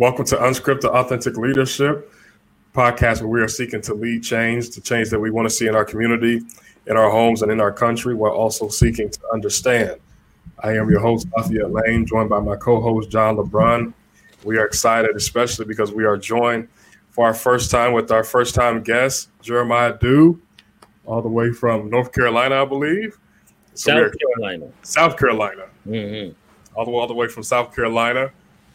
Welcome to Unscripted Authentic Leadership podcast, where we are seeking to lead change, the change that we want to see in our community, in our homes, and in our country, while also seeking to understand. I am your host, Lafayette Lane, joined by my co-host John LeBron. We are excited, especially because we are joined for our first time with our first time guest, Jeremiah Dew, all the way from North Carolina, I believe. So South Carolina. South Carolina. Mm-hmm. All the all the way from South Carolina.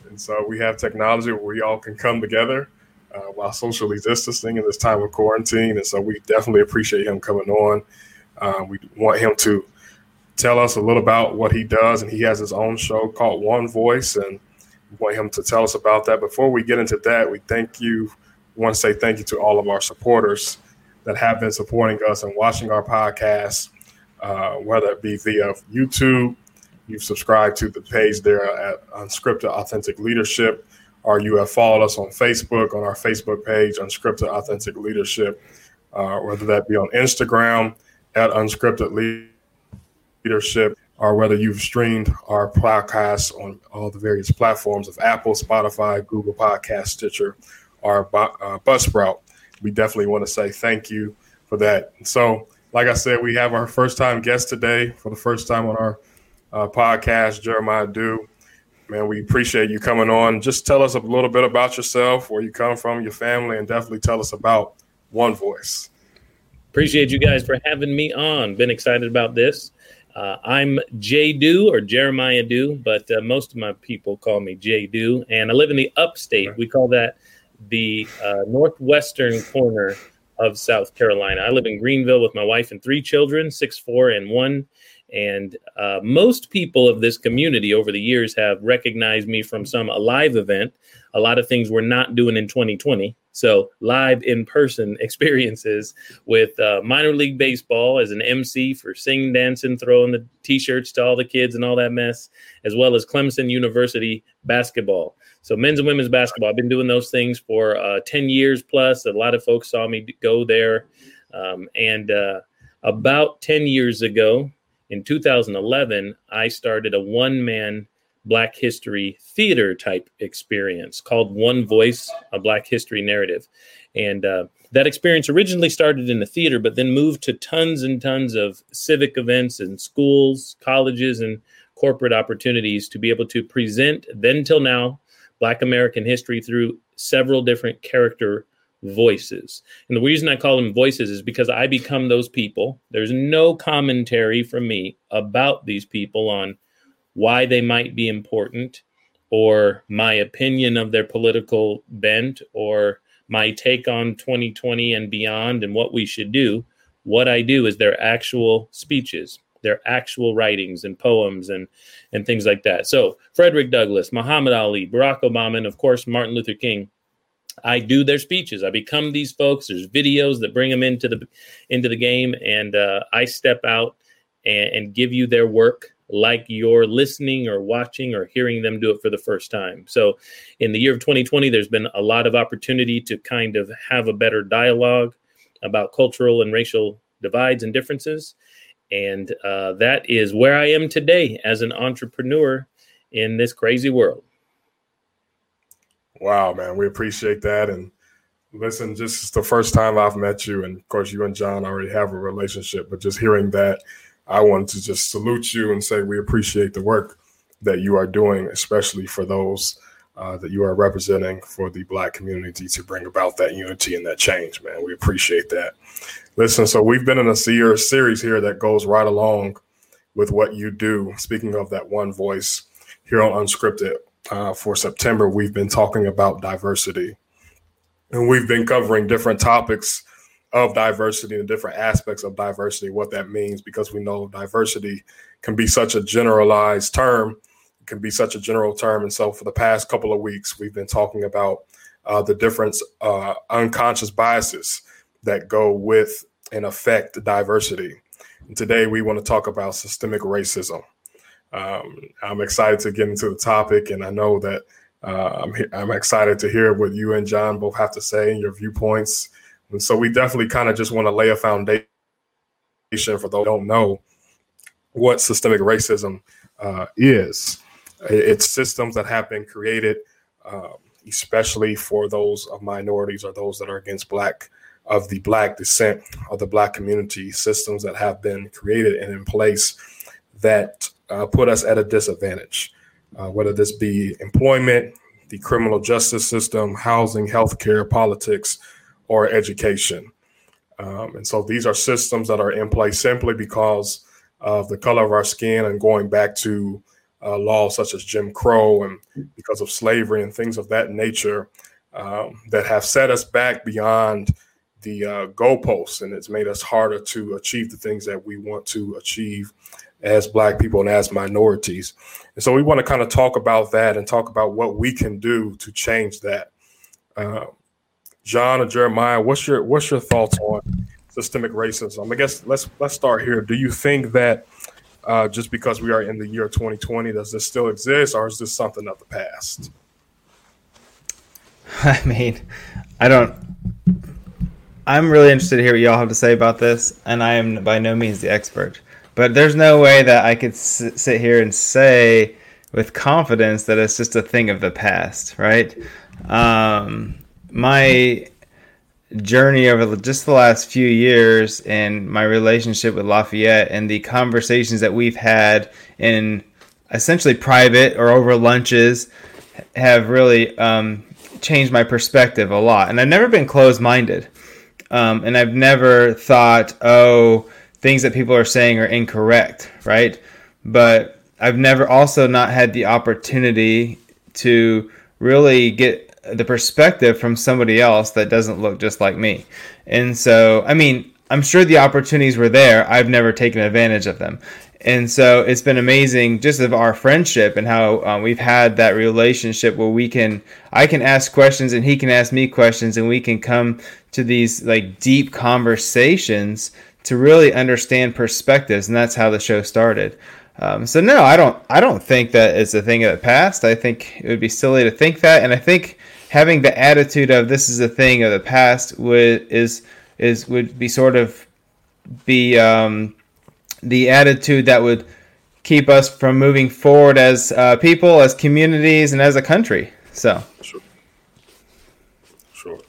And so we have technology where we all can come together uh, while socially distancing in this time of quarantine. And so we definitely appreciate him coming on. Uh, we want him to tell us a little about what he does. And he has his own show called One Voice. And we want him to tell us about that. Before we get into that, we thank you. Want to say thank you to all of our supporters that have been supporting us and watching our podcast, uh, whether it be via YouTube, you've subscribed to the page there at Unscripted Authentic Leadership, or you have followed us on Facebook on our Facebook page, Unscripted Authentic Leadership, uh, whether that be on Instagram at Unscripted Leadership, or whether you've streamed our podcast on all the various platforms of Apple, Spotify, Google Podcast, Stitcher, or uh, Buzzsprout. We definitely want to say thank you for that. So, like I said, we have our first time guest today for the first time on our uh, podcast, Jeremiah Dew. Man, we appreciate you coming on. Just tell us a little bit about yourself, where you come from, your family, and definitely tell us about One Voice. Appreciate you guys for having me on. Been excited about this. Uh, I'm Jay Do or Jeremiah Dew, but uh, most of my people call me Jay Do. and I live in the upstate. We call that the uh, northwestern corner of South Carolina. I live in Greenville with my wife and three children, six, four, and one. And uh, most people of this community over the years have recognized me from some live event. A lot of things we're not doing in 2020. So, live in person experiences with uh, minor league baseball as an MC for singing, dancing, throwing the t shirts to all the kids and all that mess, as well as Clemson University basketball. So, men's and women's basketball, I've been doing those things for uh, 10 years plus. A lot of folks saw me go there. Um, and uh, about 10 years ago, in 2011, I started a one man Black History theater type experience called One Voice, a Black History narrative. And uh, that experience originally started in the theater, but then moved to tons and tons of civic events and schools, colleges, and corporate opportunities to be able to present, then till now, Black American history through several different character voices. And the reason I call them voices is because I become those people. There's no commentary from me about these people on why they might be important or my opinion of their political bent or my take on 2020 and beyond and what we should do. What I do is their actual speeches, their actual writings and poems and and things like that. So Frederick Douglass, Muhammad Ali, Barack Obama, and of course Martin Luther King I do their speeches. I become these folks. There's videos that bring them into the into the game, and uh, I step out and, and give you their work like you're listening or watching or hearing them do it for the first time. So, in the year of 2020, there's been a lot of opportunity to kind of have a better dialogue about cultural and racial divides and differences. And uh, that is where I am today as an entrepreneur in this crazy world. Wow, man, we appreciate that. And listen, just the first time I've met you, and of course, you and John already have a relationship, but just hearing that, I wanted to just salute you and say we appreciate the work that you are doing, especially for those uh, that you are representing for the Black community to bring about that unity and that change, man. We appreciate that. Listen, so we've been in a series here that goes right along with what you do. Speaking of that one voice here on Unscripted, uh, for September, we've been talking about diversity. And we've been covering different topics of diversity and different aspects of diversity, what that means, because we know diversity can be such a generalized term, it can be such a general term. And so, for the past couple of weeks, we've been talking about uh, the different uh, unconscious biases that go with and affect diversity. And today, we want to talk about systemic racism. Um, I'm excited to get into the topic, and I know that uh, I'm, I'm excited to hear what you and John both have to say and your viewpoints. And so we definitely kind of just want to lay a foundation for those who don't know what systemic racism uh, is. It's systems that have been created, um, especially for those of minorities or those that are against black of the black descent of the black community systems that have been created and in place that uh, put us at a disadvantage, uh, whether this be employment, the criminal justice system, housing, healthcare, politics, or education. Um, and so these are systems that are in place simply because of the color of our skin and going back to uh, laws such as Jim Crow and because of slavery and things of that nature um, that have set us back beyond the uh, goalposts and it's made us harder to achieve the things that we want to achieve as Black people and as minorities. And so we want to kind of talk about that and talk about what we can do to change that. Uh, John or Jeremiah, what's your what's your thoughts on systemic racism? I guess let's let's start here. Do you think that uh, just because we are in the year 2020, does this still exist, or is this something of the past? I mean, I don't. I'm really interested to hear what y'all have to say about this, and I am by no means the expert. But there's no way that I could s- sit here and say with confidence that it's just a thing of the past, right? Um, my journey over just the last few years and my relationship with Lafayette and the conversations that we've had in essentially private or over lunches have really um, changed my perspective a lot. And I've never been closed minded. Um, and I've never thought, oh, things that people are saying are incorrect, right? But I've never also not had the opportunity to really get the perspective from somebody else that doesn't look just like me. And so, I mean, I'm sure the opportunities were there. I've never taken advantage of them. And so it's been amazing just of our friendship and how um, we've had that relationship where we can, I can ask questions and he can ask me questions and we can come to these like deep conversations to really understand perspectives. And that's how the show started. Um, so no, I don't. I don't think that it's a thing of the past. I think it would be silly to think that, and I think having the attitude of this is a thing of the past would is is would be sort of be um, the attitude that would keep us from moving forward as uh, people, as communities, and as a country. So. Sure.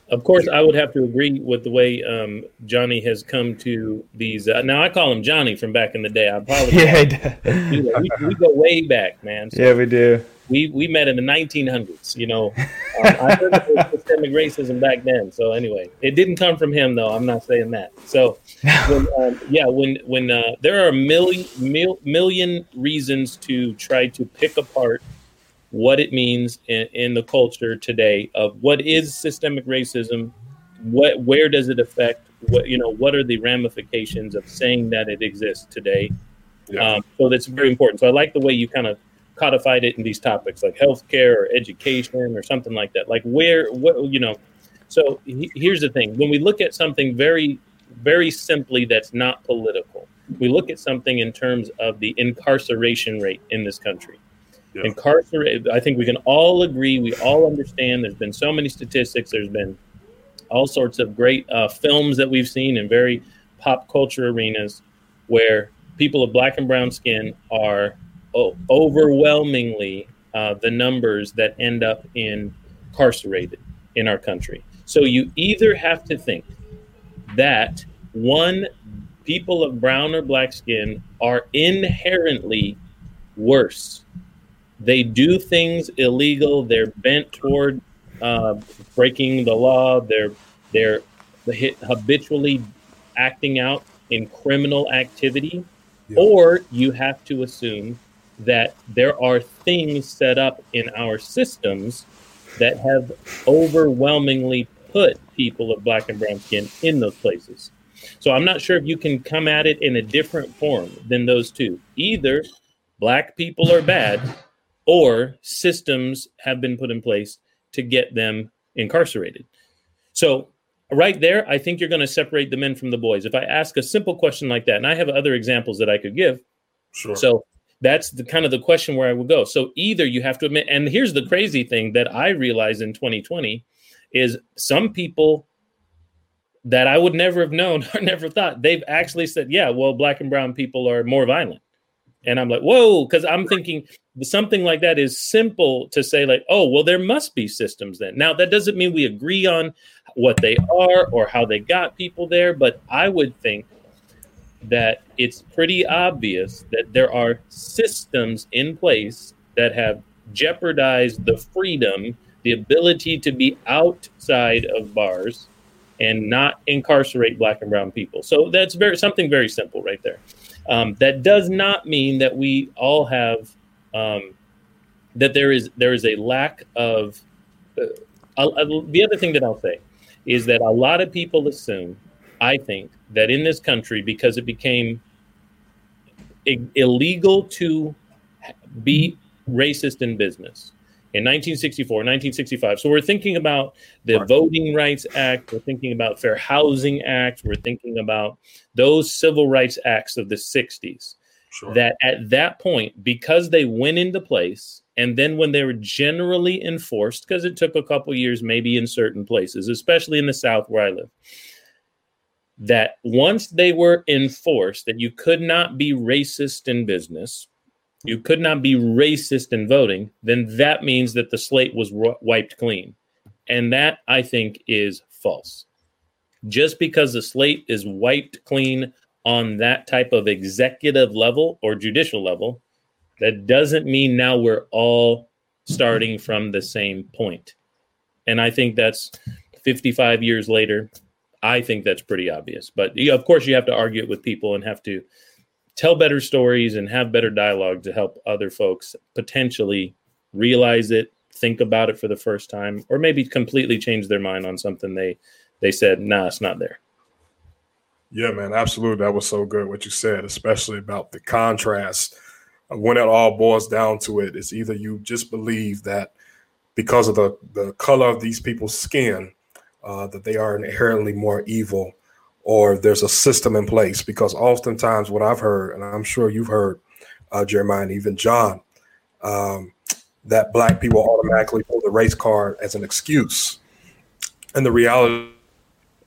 Of course, I would have to agree with the way um, Johnny has come to these. Uh, now, I call him Johnny from back in the day. I apologize. yeah, we, we, go way back, man. So, yeah, we do we we met in the 1900s. You know, um, I heard systemic racism back then. So anyway, it didn't come from him, though. I'm not saying that. So, when, um, yeah, when when uh, there are a million mil, million reasons to try to pick apart what it means in, in the culture today of what is systemic racism, what where does it affect, what you know, what are the ramifications of saying that it exists today. Yeah. Um, so that's very important. So I like the way you kind of codified it in these topics like healthcare or education or something like that. Like where, what you know. So he, here's the thing: when we look at something very, very simply that's not political, we look at something in terms of the incarceration rate in this country. Yeah. Incarcerate. I think we can all agree. We all understand. There's been so many statistics. There's been all sorts of great uh, films that we've seen in very pop culture arenas where people of black and brown skin are overwhelmingly uh, the numbers that end up incarcerated in our country. So you either have to think that one, people of brown or black skin are inherently worse. They do things illegal. They're bent toward uh, breaking the law. They're they're habitually acting out in criminal activity, yeah. or you have to assume that there are things set up in our systems that have overwhelmingly put people of black and brown skin in those places. So I'm not sure if you can come at it in a different form than those two. Either black people are bad or systems have been put in place to get them incarcerated. So right there, I think you're going to separate the men from the boys. If I ask a simple question like that, and I have other examples that I could give. Sure. So that's the kind of the question where I would go. So either you have to admit, and here's the crazy thing that I realized in 2020 is some people that I would never have known or never thought they've actually said, yeah, well, black and brown people are more violent. And I'm like, whoa, because I'm thinking something like that is simple to say, like, oh, well, there must be systems then. Now, that doesn't mean we agree on what they are or how they got people there, but I would think that it's pretty obvious that there are systems in place that have jeopardized the freedom, the ability to be outside of bars and not incarcerate black and brown people. So that's very something very simple right there. Um, that does not mean that we all have um, that there is there is a lack of. Uh, the other thing that I'll say is that a lot of people assume, I think, that in this country because it became I- illegal to be racist in business in 1964, 1965. So we're thinking about the. Voting Rights Act, we're thinking about Fair Housing Act, we're thinking about those civil rights acts of the 60s. Sure. That at that point, because they went into place, and then when they were generally enforced, because it took a couple years, maybe in certain places, especially in the South where I live, that once they were enforced, that you could not be racist in business, you could not be racist in voting, then that means that the slate was wiped clean. And that I think is false. Just because the slate is wiped clean on that type of executive level or judicial level, that doesn't mean now we're all starting from the same point. And I think that's 55 years later. I think that's pretty obvious. But of course, you have to argue it with people and have to tell better stories and have better dialogue to help other folks potentially realize it, think about it for the first time, or maybe completely change their mind on something they they said, nah, it's not there. Yeah, man, absolutely. That was so good what you said, especially about the contrast. When it all boils down to it, it's either you just believe that because of the, the color of these people's skin, uh, that they are inherently more evil, or there's a system in place. Because oftentimes, what I've heard, and I'm sure you've heard, uh, Jeremiah, and even John, um, that black people automatically pull the race card as an excuse. And the reality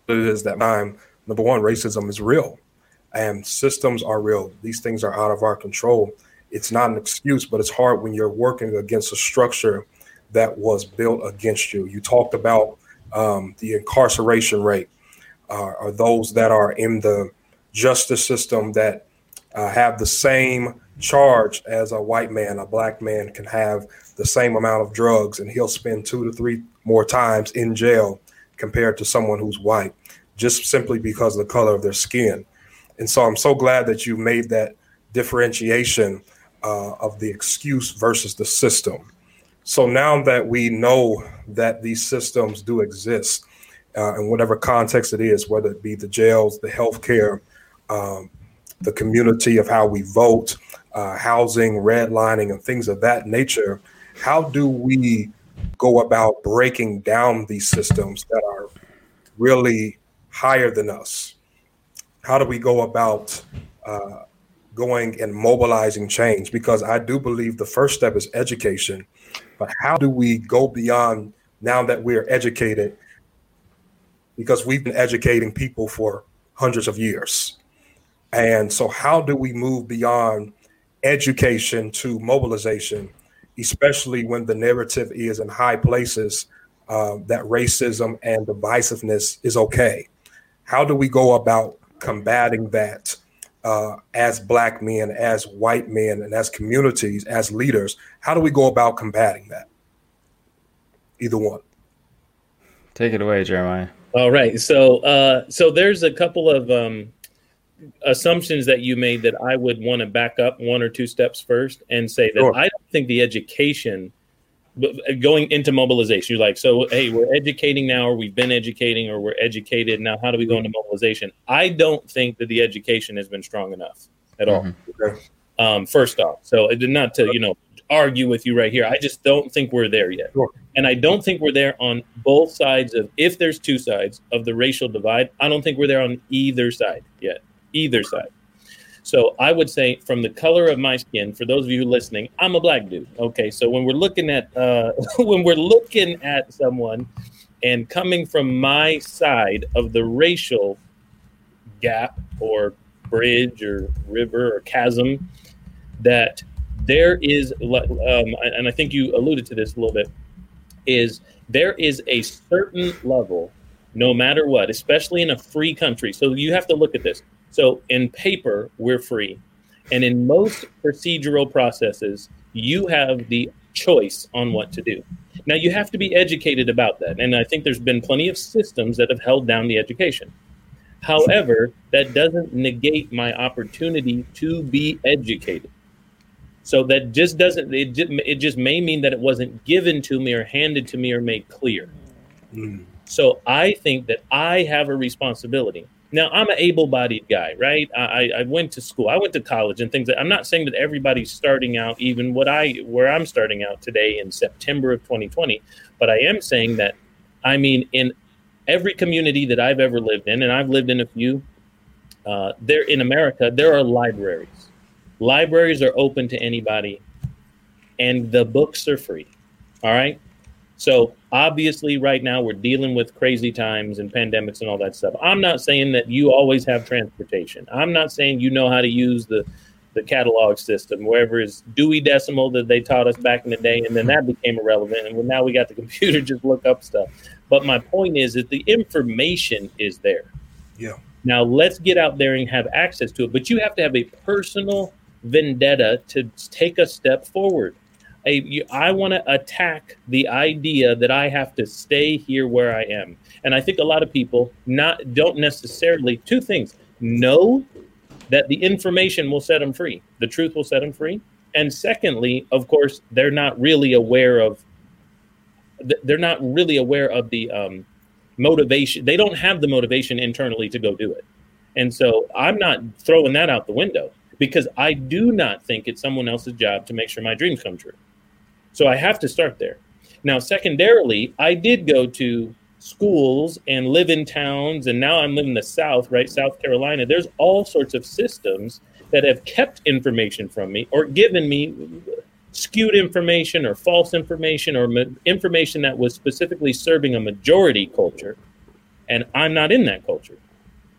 is that time, number one, racism is real and systems are real. These things are out of our control. It's not an excuse, but it's hard when you're working against a structure that was built against you. You talked about um, the incarceration rate uh, are those that are in the justice system that uh, have the same charge as a white man. A black man can have the same amount of drugs and he'll spend two to three more times in jail compared to someone who's white, just simply because of the color of their skin. And so I'm so glad that you made that differentiation uh, of the excuse versus the system. So now that we know that these systems do exist, uh, in whatever context it is, whether it be the jails, the healthcare, um, the community of how we vote, uh, housing, redlining, and things of that nature. How do we go about breaking down these systems that are really higher than us? How do we go about uh, going and mobilizing change? Because I do believe the first step is education, but how do we go beyond now that we're educated because we've been educating people for hundreds of years. And so, how do we move beyond education to mobilization, especially when the narrative is in high places uh, that racism and divisiveness is okay? How do we go about combating that uh, as Black men, as white men, and as communities, as leaders? How do we go about combating that? Either one. Take it away, Jeremiah. All right. So, uh, so there's a couple of um, assumptions that you made that I would want to back up one or two steps first and say that sure. I don't think the education going into mobilization, you're like, so hey, we're educating now, or we've been educating, or we're educated now. How do we go into mobilization? I don't think that the education has been strong enough at all. Mm-hmm. Um, first off, so it did not to you know argue with you right here. I just don't think we're there yet. Sure. And I don't think we're there on both sides of, if there's two sides of the racial divide, I don't think we're there on either side yet. Either side. So I would say, from the color of my skin, for those of you listening, I'm a black dude. Okay, so when we're looking at uh, when we're looking at someone and coming from my side of the racial gap or bridge or river or chasm, that there is, um, and I think you alluded to this a little bit, is there is a certain level, no matter what, especially in a free country. So you have to look at this. So in paper, we're free. And in most procedural processes, you have the choice on what to do. Now, you have to be educated about that. And I think there's been plenty of systems that have held down the education. However, that doesn't negate my opportunity to be educated. So that just doesn't, it just, it just may mean that it wasn't given to me or handed to me or made clear. Mm. So I think that I have a responsibility now I'm an able-bodied guy, right? I, I went to school, I went to college, and things. That, I'm not saying that everybody's starting out even what I where I'm starting out today in September of 2020, but I am saying that, I mean, in every community that I've ever lived in, and I've lived in a few, uh, there in America there are libraries. Libraries are open to anybody, and the books are free. All right, so obviously, right now we're dealing with crazy times and pandemics and all that stuff. I'm not saying that you always have transportation. I'm not saying you know how to use the the catalog system, wherever is Dewey Decimal that they taught us back in the day, and then that became irrelevant. And now we got the computer just look up stuff. But my point is that the information is there. Yeah. Now let's get out there and have access to it. But you have to have a personal vendetta to take a step forward I want to attack the idea that I have to stay here where I am. And I think a lot of people not don't necessarily two things know that the information will set them free, the truth will set them free, and secondly, of course, they're not really aware of they're not really aware of the um, motivation. They don't have the motivation internally to go do it. And so I'm not throwing that out the window because I do not think it's someone else's job to make sure my dreams come true. So I have to start there. Now, secondarily, I did go to schools and live in towns, and now I'm living in the South, right? South Carolina. There's all sorts of systems that have kept information from me or given me skewed information or false information or ma- information that was specifically serving a majority culture. And I'm not in that culture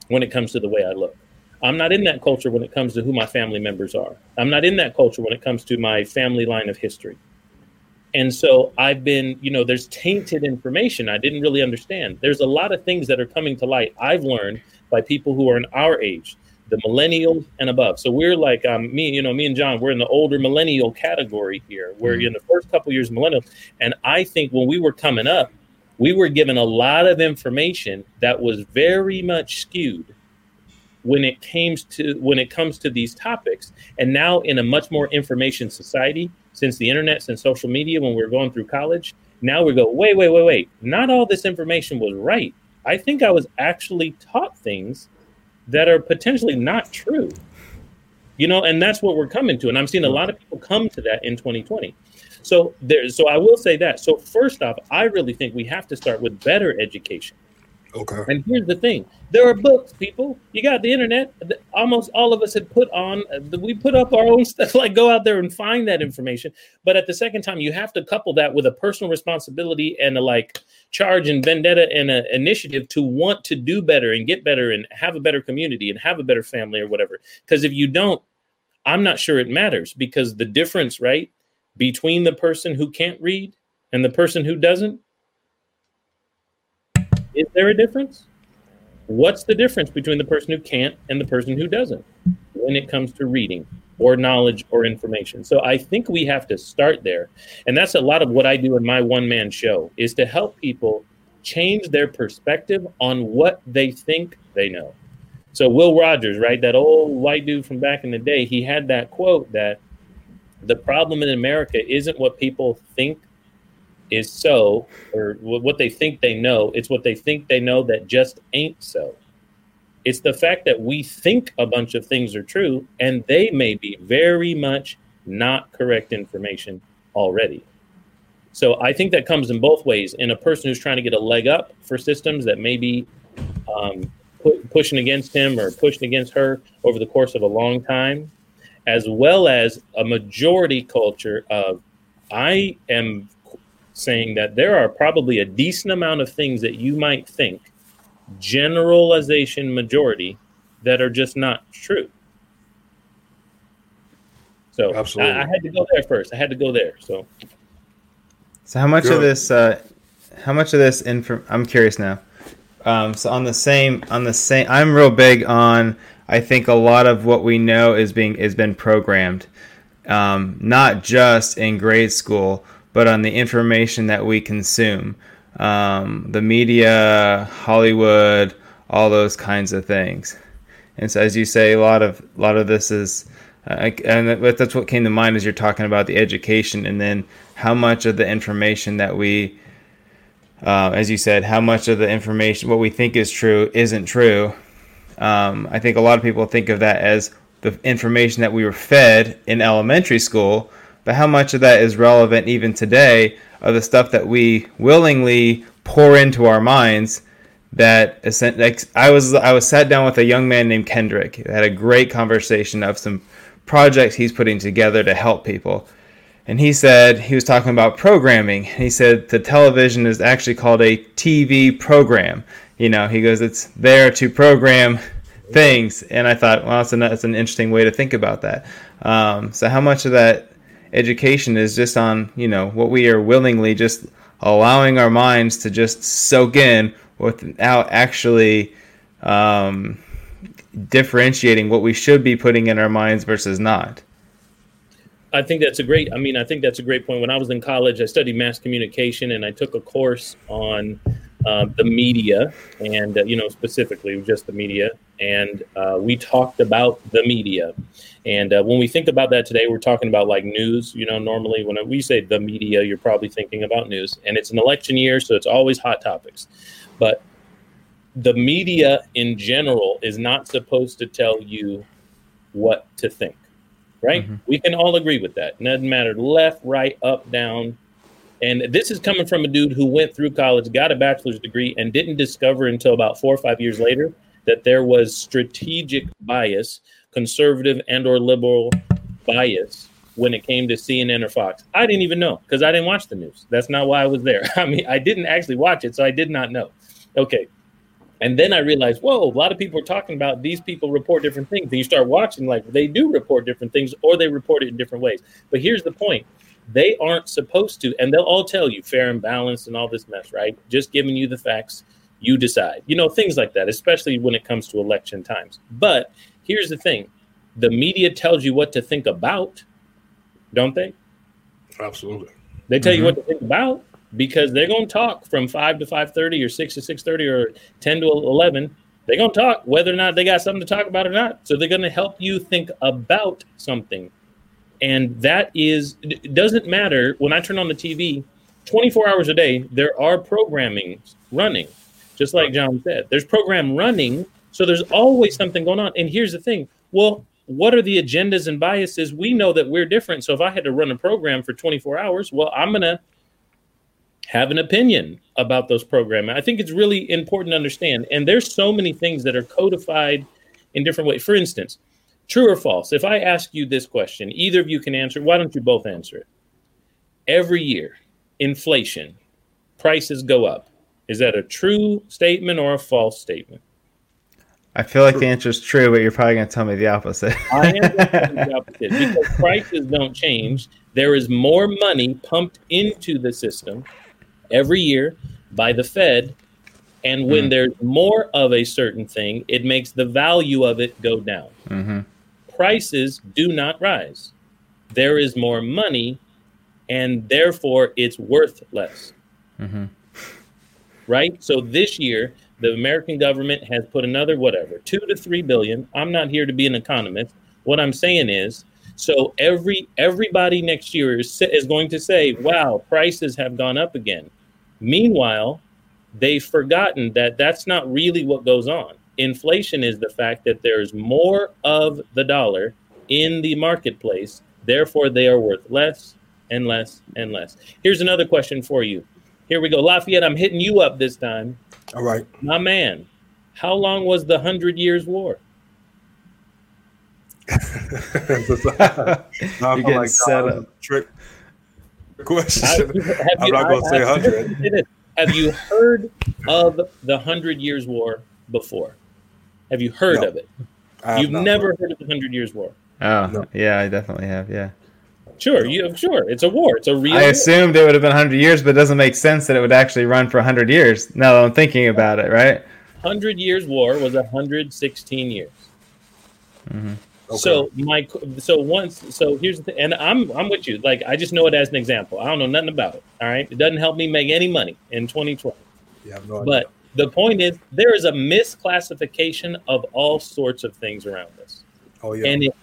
when it comes to the way I look. I'm not in that culture when it comes to who my family members are. I'm not in that culture when it comes to my family line of history. And so I've been, you know, there's tainted information I didn't really understand. There's a lot of things that are coming to light I've learned by people who are in our age, the millennials and above. So we're like um, me, you know, me and John, we're in the older millennial category here. We're mm-hmm. in the first couple years millennial. And I think when we were coming up, we were given a lot of information that was very much skewed when it came to when it comes to these topics. And now in a much more information society, since the internet, since social media, when we're going through college, now we go, wait, wait, wait, wait. Not all this information was right. I think I was actually taught things that are potentially not true. You know, and that's what we're coming to. And I'm seeing a lot of people come to that in 2020. So there, so I will say that. So first off, I really think we have to start with better education. Okay. And here's the thing: there are books, people. You got the internet. Almost all of us had put on. We put up our own stuff. Like go out there and find that information. But at the second time, you have to couple that with a personal responsibility and a like charge and vendetta and an initiative to want to do better and get better and have a better community and have a better family or whatever. Because if you don't, I'm not sure it matters because the difference, right, between the person who can't read and the person who doesn't is there a difference? What's the difference between the person who can't and the person who doesn't when it comes to reading or knowledge or information? So I think we have to start there. And that's a lot of what I do in my one man show is to help people change their perspective on what they think they know. So Will Rogers, right, that old white dude from back in the day, he had that quote that the problem in America isn't what people think is so, or what they think they know. It's what they think they know that just ain't so. It's the fact that we think a bunch of things are true and they may be very much not correct information already. So I think that comes in both ways. In a person who's trying to get a leg up for systems that may be um, pu- pushing against him or pushing against her over the course of a long time, as well as a majority culture of I am saying that there are probably a decent amount of things that you might think, generalization majority, that are just not true. So Absolutely. I, I had to go there first. I had to go there. So So how much of this? Uh, how much of this? Inf- I'm curious now. Um, so on the same, on the same, I'm real big on. I think a lot of what we know is being is been programmed, um, not just in grade school, but on the information that we consume, um, the media, Hollywood, all those kinds of things. And so, as you say, a lot of a lot of this is, uh, and that's what came to mind as you're talking about the education, and then how much of the information that we, uh, as you said, how much of the information what we think is true isn't true. Um, I think a lot of people think of that as the information that we were fed in elementary school, but how much of that is relevant even today of the stuff that we willingly pour into our minds that like I was I was sat down with a young man named Kendrick. He had a great conversation of some projects he's putting together to help people. And he said he was talking about programming. He said the television is actually called a TV program. You know, he goes, it's there to program things. And I thought, well, that's an, that's an interesting way to think about that. Um, so, how much of that education is just on, you know, what we are willingly just allowing our minds to just soak in without actually um, differentiating what we should be putting in our minds versus not? I think that's a great. I mean, I think that's a great point. When I was in college, I studied mass communication, and I took a course on uh, the media, and uh, you know, specifically just the media. And uh, we talked about the media. And uh, when we think about that today, we're talking about like news. You know, normally when we say the media, you're probably thinking about news, and it's an election year, so it's always hot topics. But the media in general is not supposed to tell you what to think right? Mhm. We can all agree with that. It doesn't matter left, right, up, down. And this is coming from a dude who went through college, got a bachelor's degree, and didn't discover until about four or five years later that there was strategic bias, conservative and or liberal bias when it came to CNN or Fox. I didn't even know because I didn't watch the news. That's not why I was there. I mean, I didn't actually watch it, so I did not know. Okay. And then I realized, whoa, a lot of people are talking about these people report different things. And you start watching, like they do report different things or they report it in different ways. But here's the point they aren't supposed to, and they'll all tell you fair and balanced and all this mess, right? Just giving you the facts, you decide. You know, things like that, especially when it comes to election times. But here's the thing the media tells you what to think about, don't they? Absolutely. They tell you Mhm. what to think about because they're going to talk from 5 to 5.30 or 6 to 6.30 or 10 to 11 they're going to talk whether or not they got something to talk about or not so they're going to help you think about something and that is it doesn't matter when i turn on the tv 24 hours a day there are programming running just like john said there's program running so there's always something going on and here's the thing well what are the agendas and biases we know that we're different so if i had to run a program for 24 hours well i'm going to have an opinion about those programs. I think it's really important to understand. And there's so many things that are codified in different ways. For instance, true or false? If I ask you this question, either of you can answer. it. Why don't you both answer it? Every year, inflation, prices go up. Is that a true statement or a false statement? I feel like the answer is true, but you're probably going to tell me the opposite. I am going to tell you the opposite because prices don't change. There is more money pumped into the system every year by the Fed. And when Mhm. there's more of a certain thing, it makes the value of it go down. hmm Prices do not rise. There is more money, and therefore it's worth less hmm right? So this year, the American government has put another whatever two to three billion. I'm not here to be an economist. What I'm saying is, so every everybody next year is, is going to say, "Wow, prices have gone up again." Meanwhile, they've forgotten that that's not really what goes on. Inflation is the fact that there's more of the dollar in the marketplace. Therefore, they are worth less and less and less. Here's another question for you. Here we go. Lafayette, I'm hitting you up this time. All right. My man, how long was the Hundred Years' War? You're feel getting set uh, up. Trick question. have I'm not gonna say 100. Have you heard of the Hundred Years' War before? Have you heard No. of it? You've not. never heard of the Hundred Years' War. Oh, no. yeah, I definitely have. Yeah. Sure, you sure. It's a war. It's a real. I assumed it would have been 100 years, but it doesn't make sense that it would actually run for 100 years. Now that I'm thinking about it, right? 100 years war was 116 years. Mm-hmm. Okay. So my so once so here's the thing, and I'm I'm with you. Like I just know it as an example. I don't know nothing about it. All right, it doesn't help me make any money in 2020. Yeah, no but the point is, there is a misclassification of all sorts of things around us. Oh yeah, and it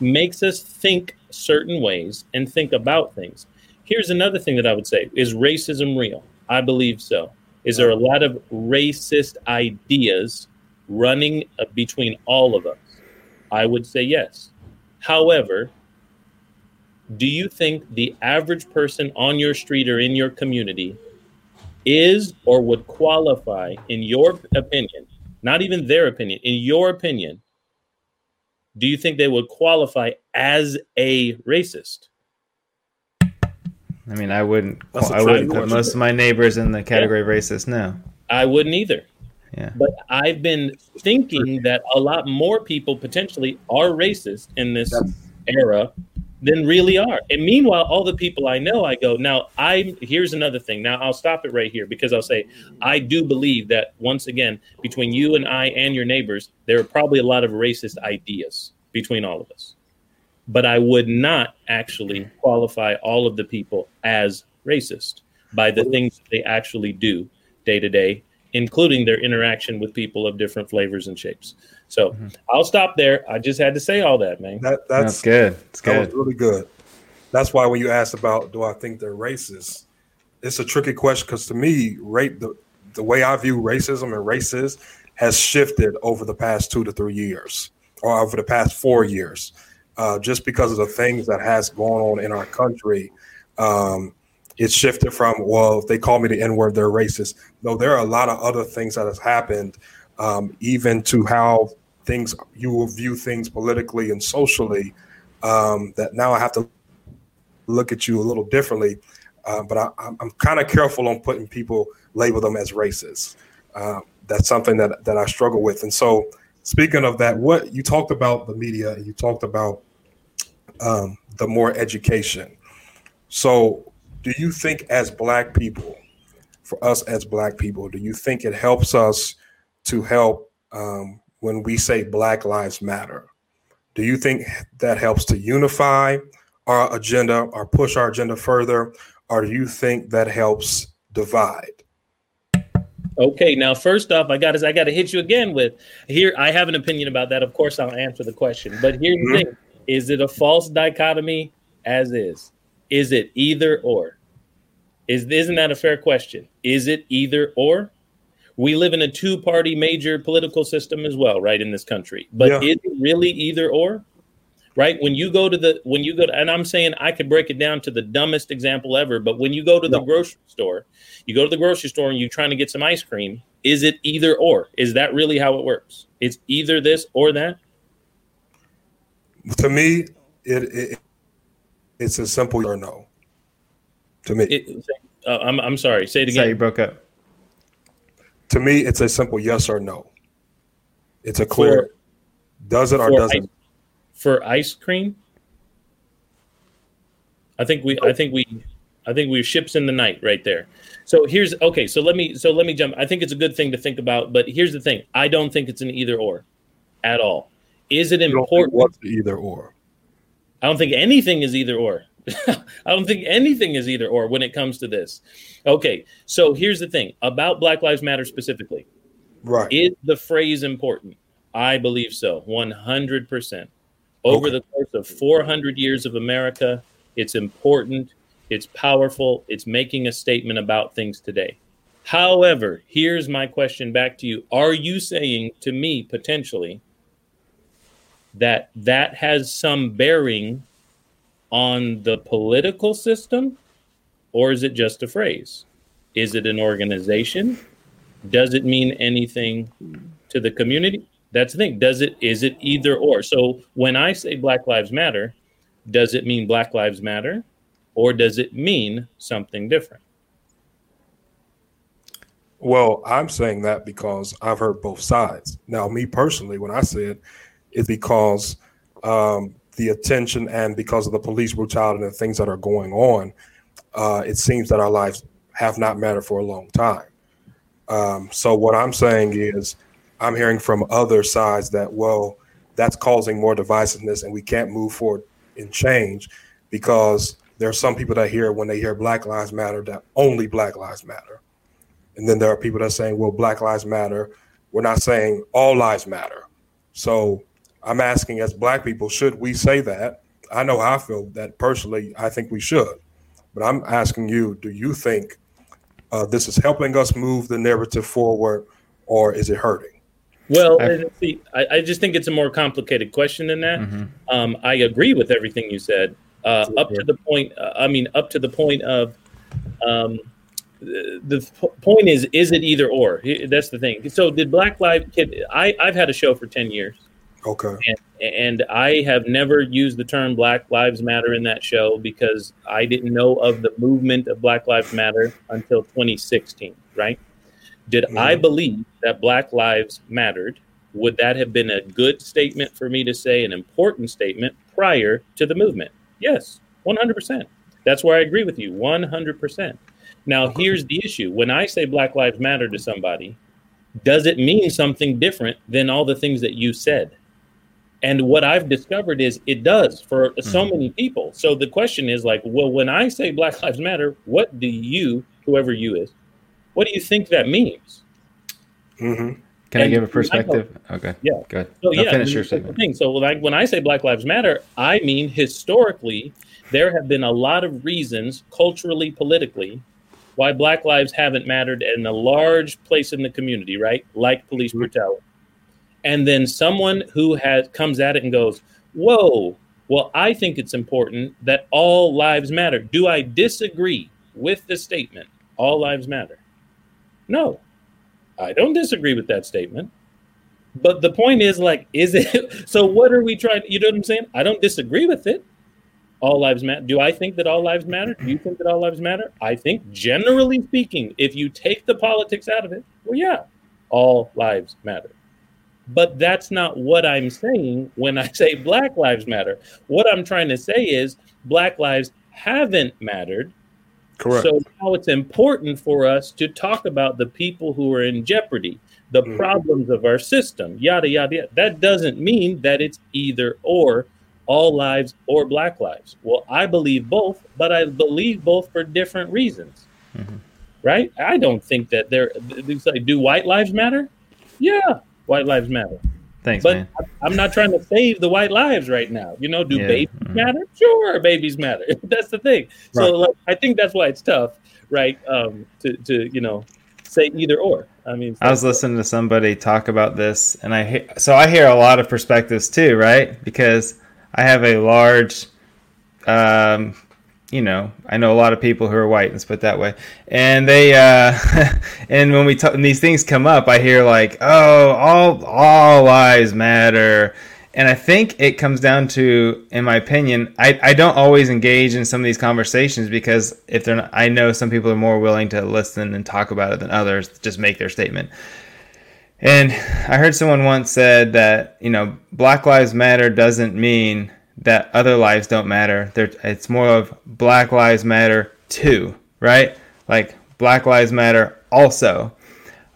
makes us think certain ways and think about things. Here's another thing that I would say: Is racism real? I believe so. Is there a lot of racist ideas running uh, between all of us? I would say yes. However, do you think the average person on your street or in your community is or would qualify, in your opinion, not even their opinion, in your opinion, do you think they would qualify as a racist? I mean, I wouldn't. I wouldn't put most of my neighbors in the category yeah. racist. No, I wouldn't either. Yeah. But I've been thinking that a lot more people potentially are racist in this That's, era than really are. And meanwhile, all the people I know, I go, now I'm here's another thing. Now I'll stop it right here because I'll say I do believe that once again, between you and I and your neighbors, there are probably a lot of racist ideas between all of us. But I would not actually qualify all of the people as racist by the things they actually do day to day including their interaction with people of different flavors and shapes. So mm-hmm. I'll stop there. I just had to say all that, man. That, that's, that's good. It's good. That was really good. That's why when you asked about do I think they're racist, it's a tricky question because to me, rate the the way I view racism and races has shifted over the past two to three years, or over the past four years, uh, just because of the things that has gone on in our country. Um, it's shifted from well if they call me the n word they're racist. No there are a lot of other things that has happened um, even to how things you will view things politically and socially um, that now i have to look at you a little differently. Uh, but I, am kind of careful on putting people label them as racist. Uh, that's something that, that i struggle with. And so speaking of that what you talked about the media you talked about um, the more education. So do you think as black people for us as black people do you think it helps us to help um, when we say black lives matter do you think that helps to unify our agenda or push our agenda further or do you think that helps divide Okay, now first off, I got to I got to hit you again with here. I have an opinion about that. Of course, I'll answer the question. But here's mm-hmm. the thing: is it a false dichotomy? As is, is it either or? Is isn't that a fair question? Is it either or? We live in a two-party major political system as well, right, in this country. But yeah. is it really either or? Right? When you go to the when you go to, and I'm saying I could break it down to the dumbest example ever, but when you go to the grocery store, you go to the grocery store and you're trying to get some ice cream, is it either or? Is that really how it works? It's either this or that? To me, it, it it's a simple yes or no to me. It, uh, I'm, I'm sorry. Say it again. Say you broke up. To me, it's a simple yes or no. It's a clear for, does it or doesn't. Ice, for ice cream, I think we. I think we. I think we ships in the night right there. So here's okay. So let me. So let me jump. I think it's a good thing to think about. But here's the thing. I don't think it's an either or, at all. Is it important? What's either or? I don't think anything is either or. I don't think anything is either or when it comes to this. Okay, so here's the thing about Black Lives Matter specifically. Right. Is the phrase important? I believe so, 100%. Over okay. the course of 400 years of America, it's important, it's powerful, it's making a statement about things today. However, here's my question back to you. Are you saying to me potentially that that has some bearing on the political system, or is it just a phrase? Is it an organization? Does it mean anything to the community? That's the thing. Does it is it either or? So when I say Black Lives Matter, does it mean Black Lives Matter or does it mean something different? Well, I'm saying that because I've heard both sides. Now, me personally, when I say it's because um, the attention and because of the police brutality and the things that are going on, uh, it seems that our lives have not mattered for a long time. Um, so what I'm saying is, I'm hearing from other sides that well, that's causing more divisiveness, and we can't move forward in change because there are some people that hear when they hear Black Lives Matter that only Black Lives Matter, and then there are people that are saying, well, Black Lives Matter. We're not saying all lives matter. So I'm asking, as Black people, should we say that? I know how I feel that personally. I think we should, but I'm asking you: Do you think uh, this is helping us move the narrative forward, or is it hurting? Well, I, see, I, I, just think it's a more complicated question than that. Mm-hmm. Um, I agree with everything you said, uh, up to the point. Uh, I mean, up to the point of um, the, the point is, is it either or? That's the thing. So, did Black Lives? Kid, I I've had a show for ten years. Okay. And, and I have never used the term Black Lives Matter in that show because I didn't know of the movement of Black Lives Matter until 2016. Right? Did mm-hmm. I believe that Black Lives mattered? Would that have been a good statement for me to say, an important statement prior to the movement? Yes, 100%. That's where I agree with you, 100%. Now, here's the issue when I say Black Lives Matter to somebody, does it mean something different than all the things that you said? And what I've discovered is it does for so mm-hmm. many people. So the question is like, well, when I say Black Lives Matter, what do you, whoever you is, what do you think that means? Mm-hmm. Can and I give a perspective? okay. Yeah. Good. So, yeah, finish your statement. Thing. So, like when I say Black Lives Matter, I mean historically, there have been a lot of reasons, culturally, politically, why Black lives haven't mattered in a large place in the community, right? Like police mm-hmm. brutality. And then someone who has comes at it and goes, "Whoa, well, I think it's important that all lives matter." Do I disagree with the statement? All lives matter. No, I don't disagree with that statement. But the point is, like, is it so? What are we trying? You know what I'm saying? I don't disagree with it. All lives matter. Do I think that all lives matter? Do you think that all lives matter? I think, generally speaking, if you take the politics out of it, well, yeah, all lives matter. But that's not what I'm saying when I say Black Lives Matter. What I'm trying to say is Black lives haven't mattered Correct. So now it's important for us to talk about the people who are in jeopardy, the mm-hmm. problems of our system, yada, yada, yada. That doesn't mean that it's either or all lives or black lives. Well, I believe both, but I believe both for different reasons. Mm-hmm. Right? I don't think that there, like, do white lives matter? Yeah, white lives matter. Thanks, but man. I'm not trying to save the white lives right now. You know, do yeah. babies mm-hmm. matter? Sure, babies matter. that's the thing. Right. So like, I think that's why it's tough, right? Um, to to you know say either or. I mean, I was listening to somebody talk about this, and I he- so I hear a lot of perspectives too, right? Because I have a large um, you know, I know a lot of people who are white. Let's put it that way. And they, uh, and when we talk, these things come up, I hear like, oh, all all lives matter. And I think it comes down to, in my opinion, I, I don't always engage in some of these conversations because if they're not, I know some people are more willing to listen and talk about it than others, just make their statement. And I heard someone once said that, you know, Black Lives Matter doesn't mean that other lives don't matter. They're, it's more of Black Lives Matter too, right? Like Black Lives Matter also.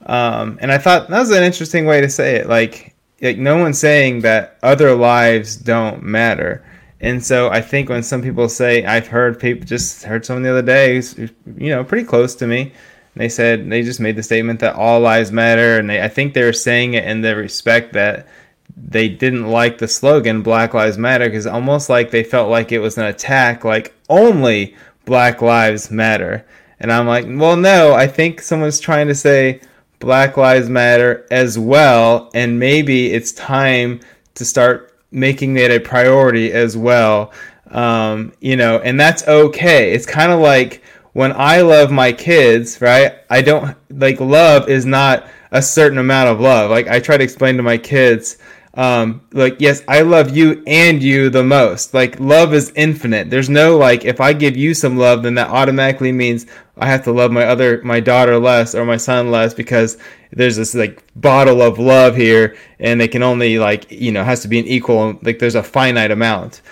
Um, and I thought that was an interesting way to say it. Like, like no one's saying that other lives don't matter. And so I think when some people say, I've heard people just heard someone the other day, who's, you know, pretty close to me. They said they just made the statement that all lives matter, and they, I think they were saying it in the respect that they didn't like the slogan Black Lives Matter because almost like they felt like it was an attack, like only Black Lives Matter. And I'm like, well, no, I think someone's trying to say Black Lives Matter as well, and maybe it's time to start making that a priority as well. Um, you know, and that's okay. It's kind of like when I love my kids, right? I don't like love is not a certain amount of love. Like I try to explain to my kids, um like yes i love you and you the most. Like love is infinite. There's no like if i give you some love then that automatically means i have to love my other my daughter less or my son less because there's this like bottle of love here and they can only like you know has to be an equal like there's a finite amount.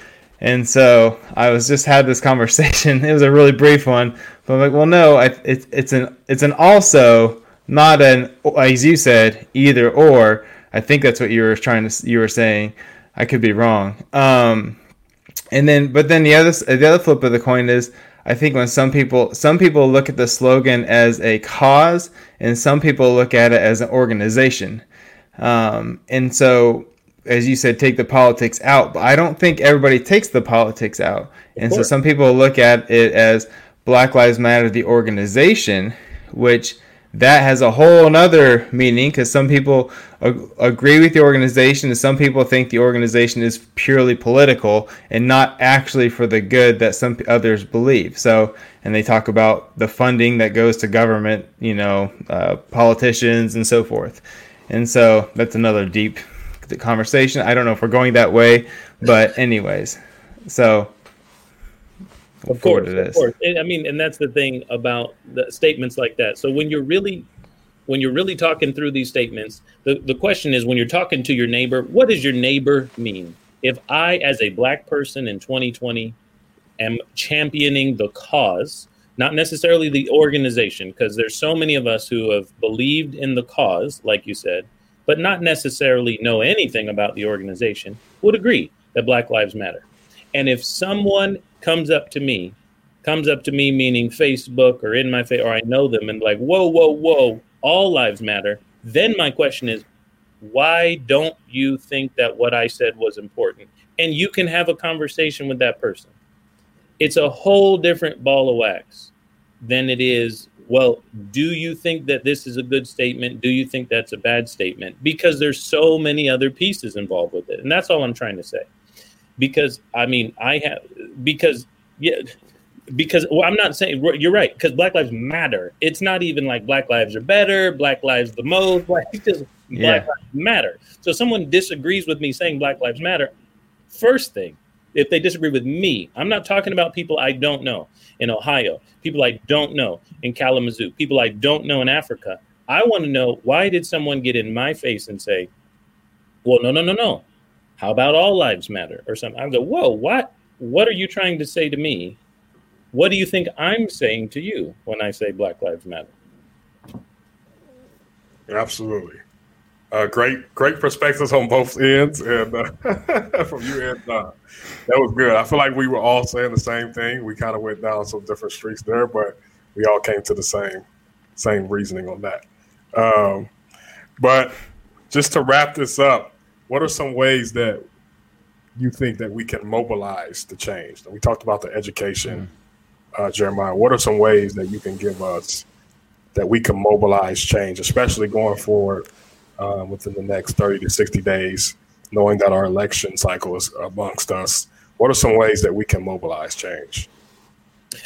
And so i was just had this conversation. It was a really brief one but i'm like well no I, it, it's an it's an also not an as you said either or i think that's what you were trying to you were saying i could be wrong um and then but then the other the other flip of the coin is I think when some people some people look at the slogan as a cause, and some people look at it as an organization. Um, and so, as you said, take the politics out. But I don't think everybody takes the politics out. And so, some people look at it as Black Lives Matter, the organization, which that has a whole other meaning because some people ag- agree with the organization and some people think the organization is purely political and not actually for the good that some others believe. So and they talk about the funding that goes to government you know uh, politicians and so forth. And so that's another deep conversation. I don't know if we're going that way but anyways. So of course, of course. I mean, and that's the thing about the statements like that. So when you're really when you're really talking through these statements, the, the question is when you're talking to your neighbor, what does your neighbor mean? If I, as a black person in 2020, am championing the cause, not necessarily the organization, because there's so many of us who have believed in the cause, like you said, but not necessarily know anything about the organization, would agree that Black Lives Matter. And if someone comes up to me, comes up to me meaning Facebook or in my face, or I know them and like, whoa, whoa, whoa, all lives matter. Then my question is, why don't you think that what I said was important? And you can have a conversation with that person. It's a whole different ball of wax than it is, well, do you think that this is a good statement? Do you think that's a bad statement? Because there's so many other pieces involved with it. And that's all I'm trying to say because I mean I have because yeah because well, I'm not saying you're right because Black Lives Matter. It's not even like Black Lives are better, Black Lives the most. Like it's just yeah. Black Lives Matter. So someone disagrees with me saying Black Lives Matter. First thing, if they disagree with me, I'm not talking about people I don't know in Ohio, people I don't know in Kalamazoo, people I don't know in Africa. I want to know why did someone get in my face and say, "Well, no, no, no, no. How about all lives matter or something? I go, whoa, what? What are you trying to say to me? What do you think I'm saying to you when I say Black Lives Matter? Absolutely. Uh, great, great perspectives on both ends, and uh, from you and uh, that was good. I feel like we were all saying the same thing. We kind of went down some different streets there, but we all came to the same same reasoning on that. Um, but just to wrap this up, what are some ways that you think that we can mobilize the change? We talked about the education, mm-hmm. uh, Jeremiah. What are some ways that you can give us that we can mobilize change, especially going forward uh, within the next 30 to 60 days, knowing that our election cycle is amongst us? What are some ways that we can mobilize change?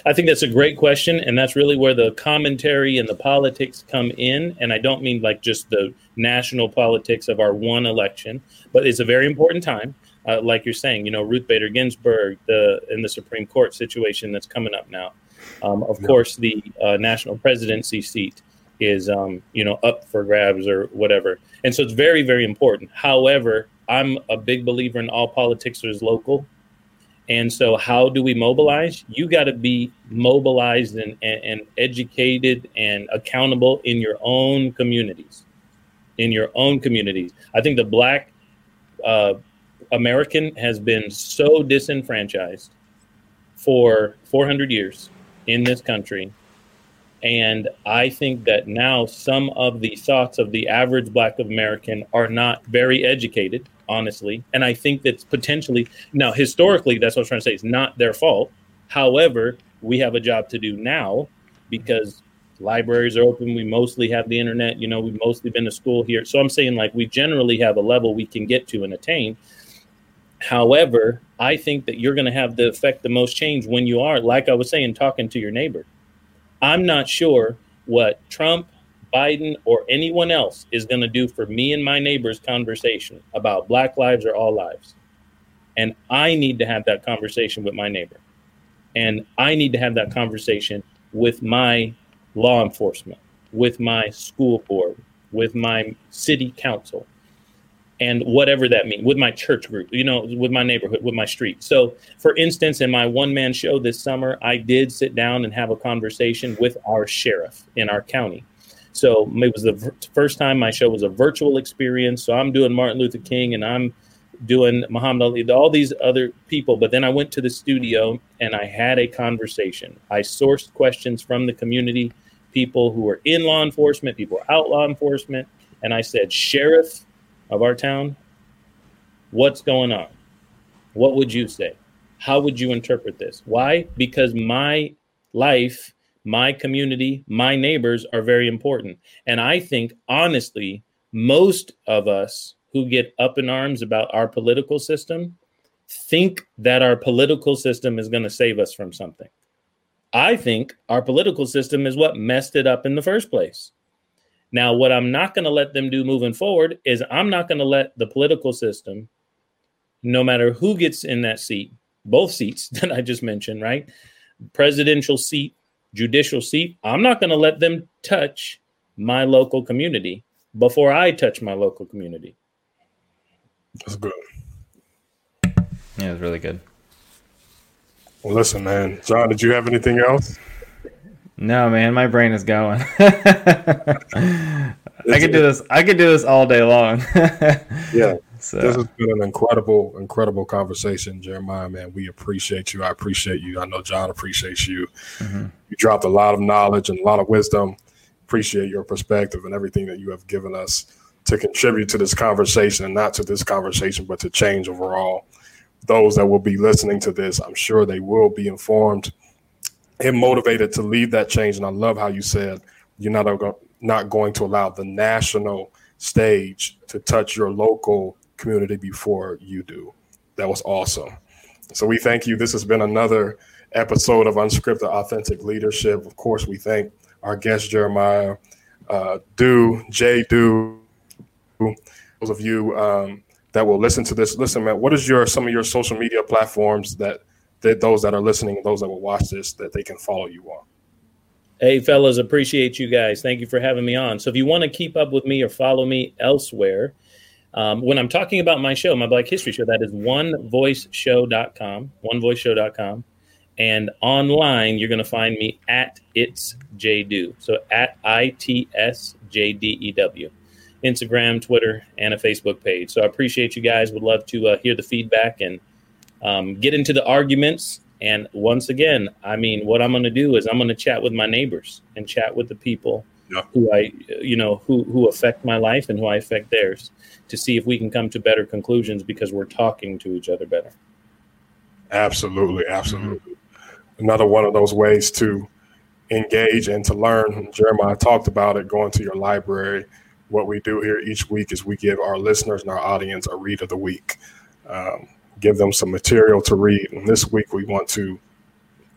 I think that's a great question, and that's really where the commentary and the politics come in. And I don't mean like just the national politics of our one election, but it's a very important time. Uh, like you're saying, you know, Ruth Bader Ginsburg, the in the Supreme Court situation that's coming up now. Um, of yeah. course, the uh, national presidency seat is, um, you know, up for grabs or whatever, and so it's very, very important. However, I'm a big believer in all politics is local and so, how do we mobilize? You got to be mobilized and, and, and, educated and accountable in your own communities. In your own communities. I think the Black uh, American has been so disenfranchised for 400 years in this country. And I think that now some of the thoughts of the average Black American are not very educated honestly. And I think that's potentially now historically, that's what I was trying to say. It's not their fault. However, we have a job to do now because libraries are open. We mostly have the internet. You know, we've mostly been to school here. So I'm saying like we generally have a level we can get to and attain. However, I think that you're going to have the effect the most change when you are, like I was saying, talking to your neighbor. I'm not sure what Trump Biden or anyone else is going to do for me and my neighbor's conversation about Black lives or all lives. And I need to have that conversation with my neighbor. And I need to have that conversation with my law enforcement, with my school board, with my city council and whatever that means with my church group, you know, with my neighborhood, with my street. So, for instance, in my one man show this summer, I did sit down and have a conversation with our sheriff in our county. So, it was the first time my show was a virtual experience. So, I'm doing Martin Luther King and I'm doing Muhammad Ali, all these other people. But then I went to the studio and I had a conversation. I sourced questions from the community, people who were in law enforcement, people out law enforcement. And I said, Sheriff, of our town, what's going on? What would you say? How would you interpret this? Why? Because my life, my community, my neighbors are very important. And I think, honestly, most of us who get up in arms about our political system think that our political system is going to save us from something. I think our political system is what messed it up in the first place. Now, what I'm not going to let them do moving forward is I'm not going to let the political system, no matter who gets in that seat, both seats that I just mentioned, right? Presidential seat, judicial seat, I'm not going to let them touch my local community before I touch my local community. That's good. Yeah, it was really good. Well, listen, man. John, did you have anything else? No, man, my brain is going. I could do this. I could do this all day long. yeah. So. This has been an incredible, incredible conversation, Jeremiah. Man, we appreciate you. I appreciate you. I know John appreciates you. Mm-hmm. You dropped a lot of knowledge and a lot of wisdom. Appreciate your perspective and everything that you have given us to contribute to this conversation, and not to this conversation, but to change overall. Those that will be listening to this, I'm sure they will be informed and motivated to lead that change. And I love how you said you're not not going to allow the national stage to touch your local community before you do. That was awesome. So we thank you. This has been another episode of Unscripted Authentic Leadership. Of course, we thank our guest Jeremiah uh, Dew, Jay Dew. Those of you um, that will listen to this, listen, man. What is your some of your social media platforms that that those that are listening and those that will watch this that they can follow you on. Hey, fellas, appreciate you guys. Thank you for having me on. So, if you want to keep up with me or follow me elsewhere, um, when I'm talking about my show, my Black History show, that is onevoiceshow.com, onevoiceshow.com. And online, you're going to find me at It's JDew. So, at I T S J D E W. Instagram, Twitter, and a Facebook page. So, I appreciate you guys. Would love to uh, hear the feedback and um, get into the arguments. And once again, I mean, what I'm going to do is I'm going to chat with my neighbors and chat with the people yeah. who I, you know, who who affect my life and who I affect theirs, to see if we can come to better conclusions because we're talking to each other better. Absolutely, absolutely. Another one of those ways to engage and to learn. Jeremiah talked about it. Going to your library. What we do here each week is we give our listeners and our audience a read of the week. Um, give them some material to read. And this week, we want to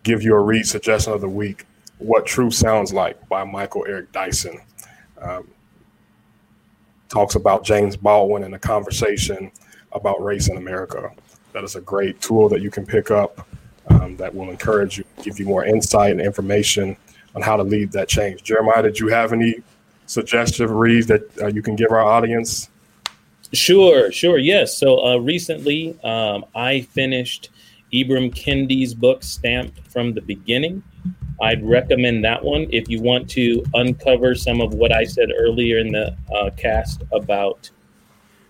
give you a read suggestion of the week What Truth Sounds Like by Michael Eric Dyson. Um, talks about James Baldwin and a conversation about race in America. That is a great tool that you can pick up um, that will encourage you, give you more insight and information on how to lead that change. Jeremiah, did you have any suggestive reads that uh, you can give our audience? Sure, sure, yes. So uh, recently, um, I finished Ibram Kendi's book, Stamped from the Beginning. I'd recommend that one if you want to uncover some of what I said earlier in the uh, cast about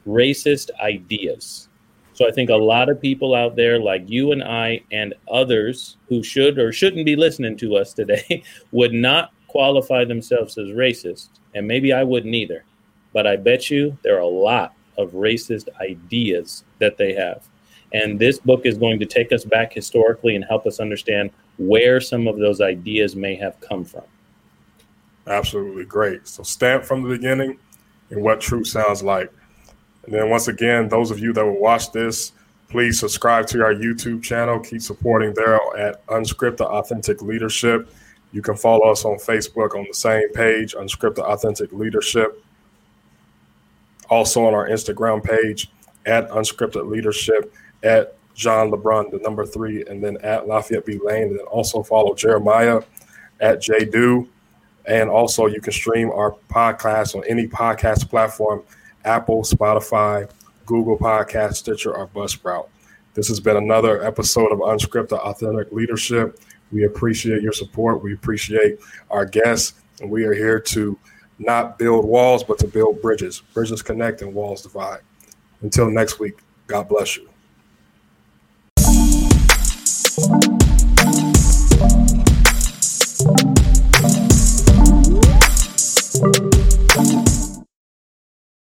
racist ideas. So I think a lot of people out there, like you and I, and others who should or shouldn't be listening to us today, would not qualify themselves as racist. And maybe I wouldn't either. But I bet you there are a lot of racist ideas that they have. And this book is going to take us back historically and help us understand where some of those ideas may have come from. Absolutely great. So, stamp from the beginning and what truth sounds like. And then, once again, those of you that will watch this, please subscribe to our YouTube channel. Keep supporting there at Unscripted Authentic Leadership. You can follow us on Facebook on the same page, Unscripted Authentic Leadership also on our Instagram page at Unscripted Leadership, at John LeBron, the number three, and then at Lafayette B. Lane. And then also follow Jeremiah at JDew. And also, you can stream our podcast on any podcast platform Apple, Spotify, Google Podcast, Stitcher, or Buzzsprout. This has been another episode of Unscripted Authentic Leadership. We appreciate your support. We appreciate our guests. And we are here to not build walls, but to build bridges. Bridges connect and walls divide. Until next week, God bless you. Bye.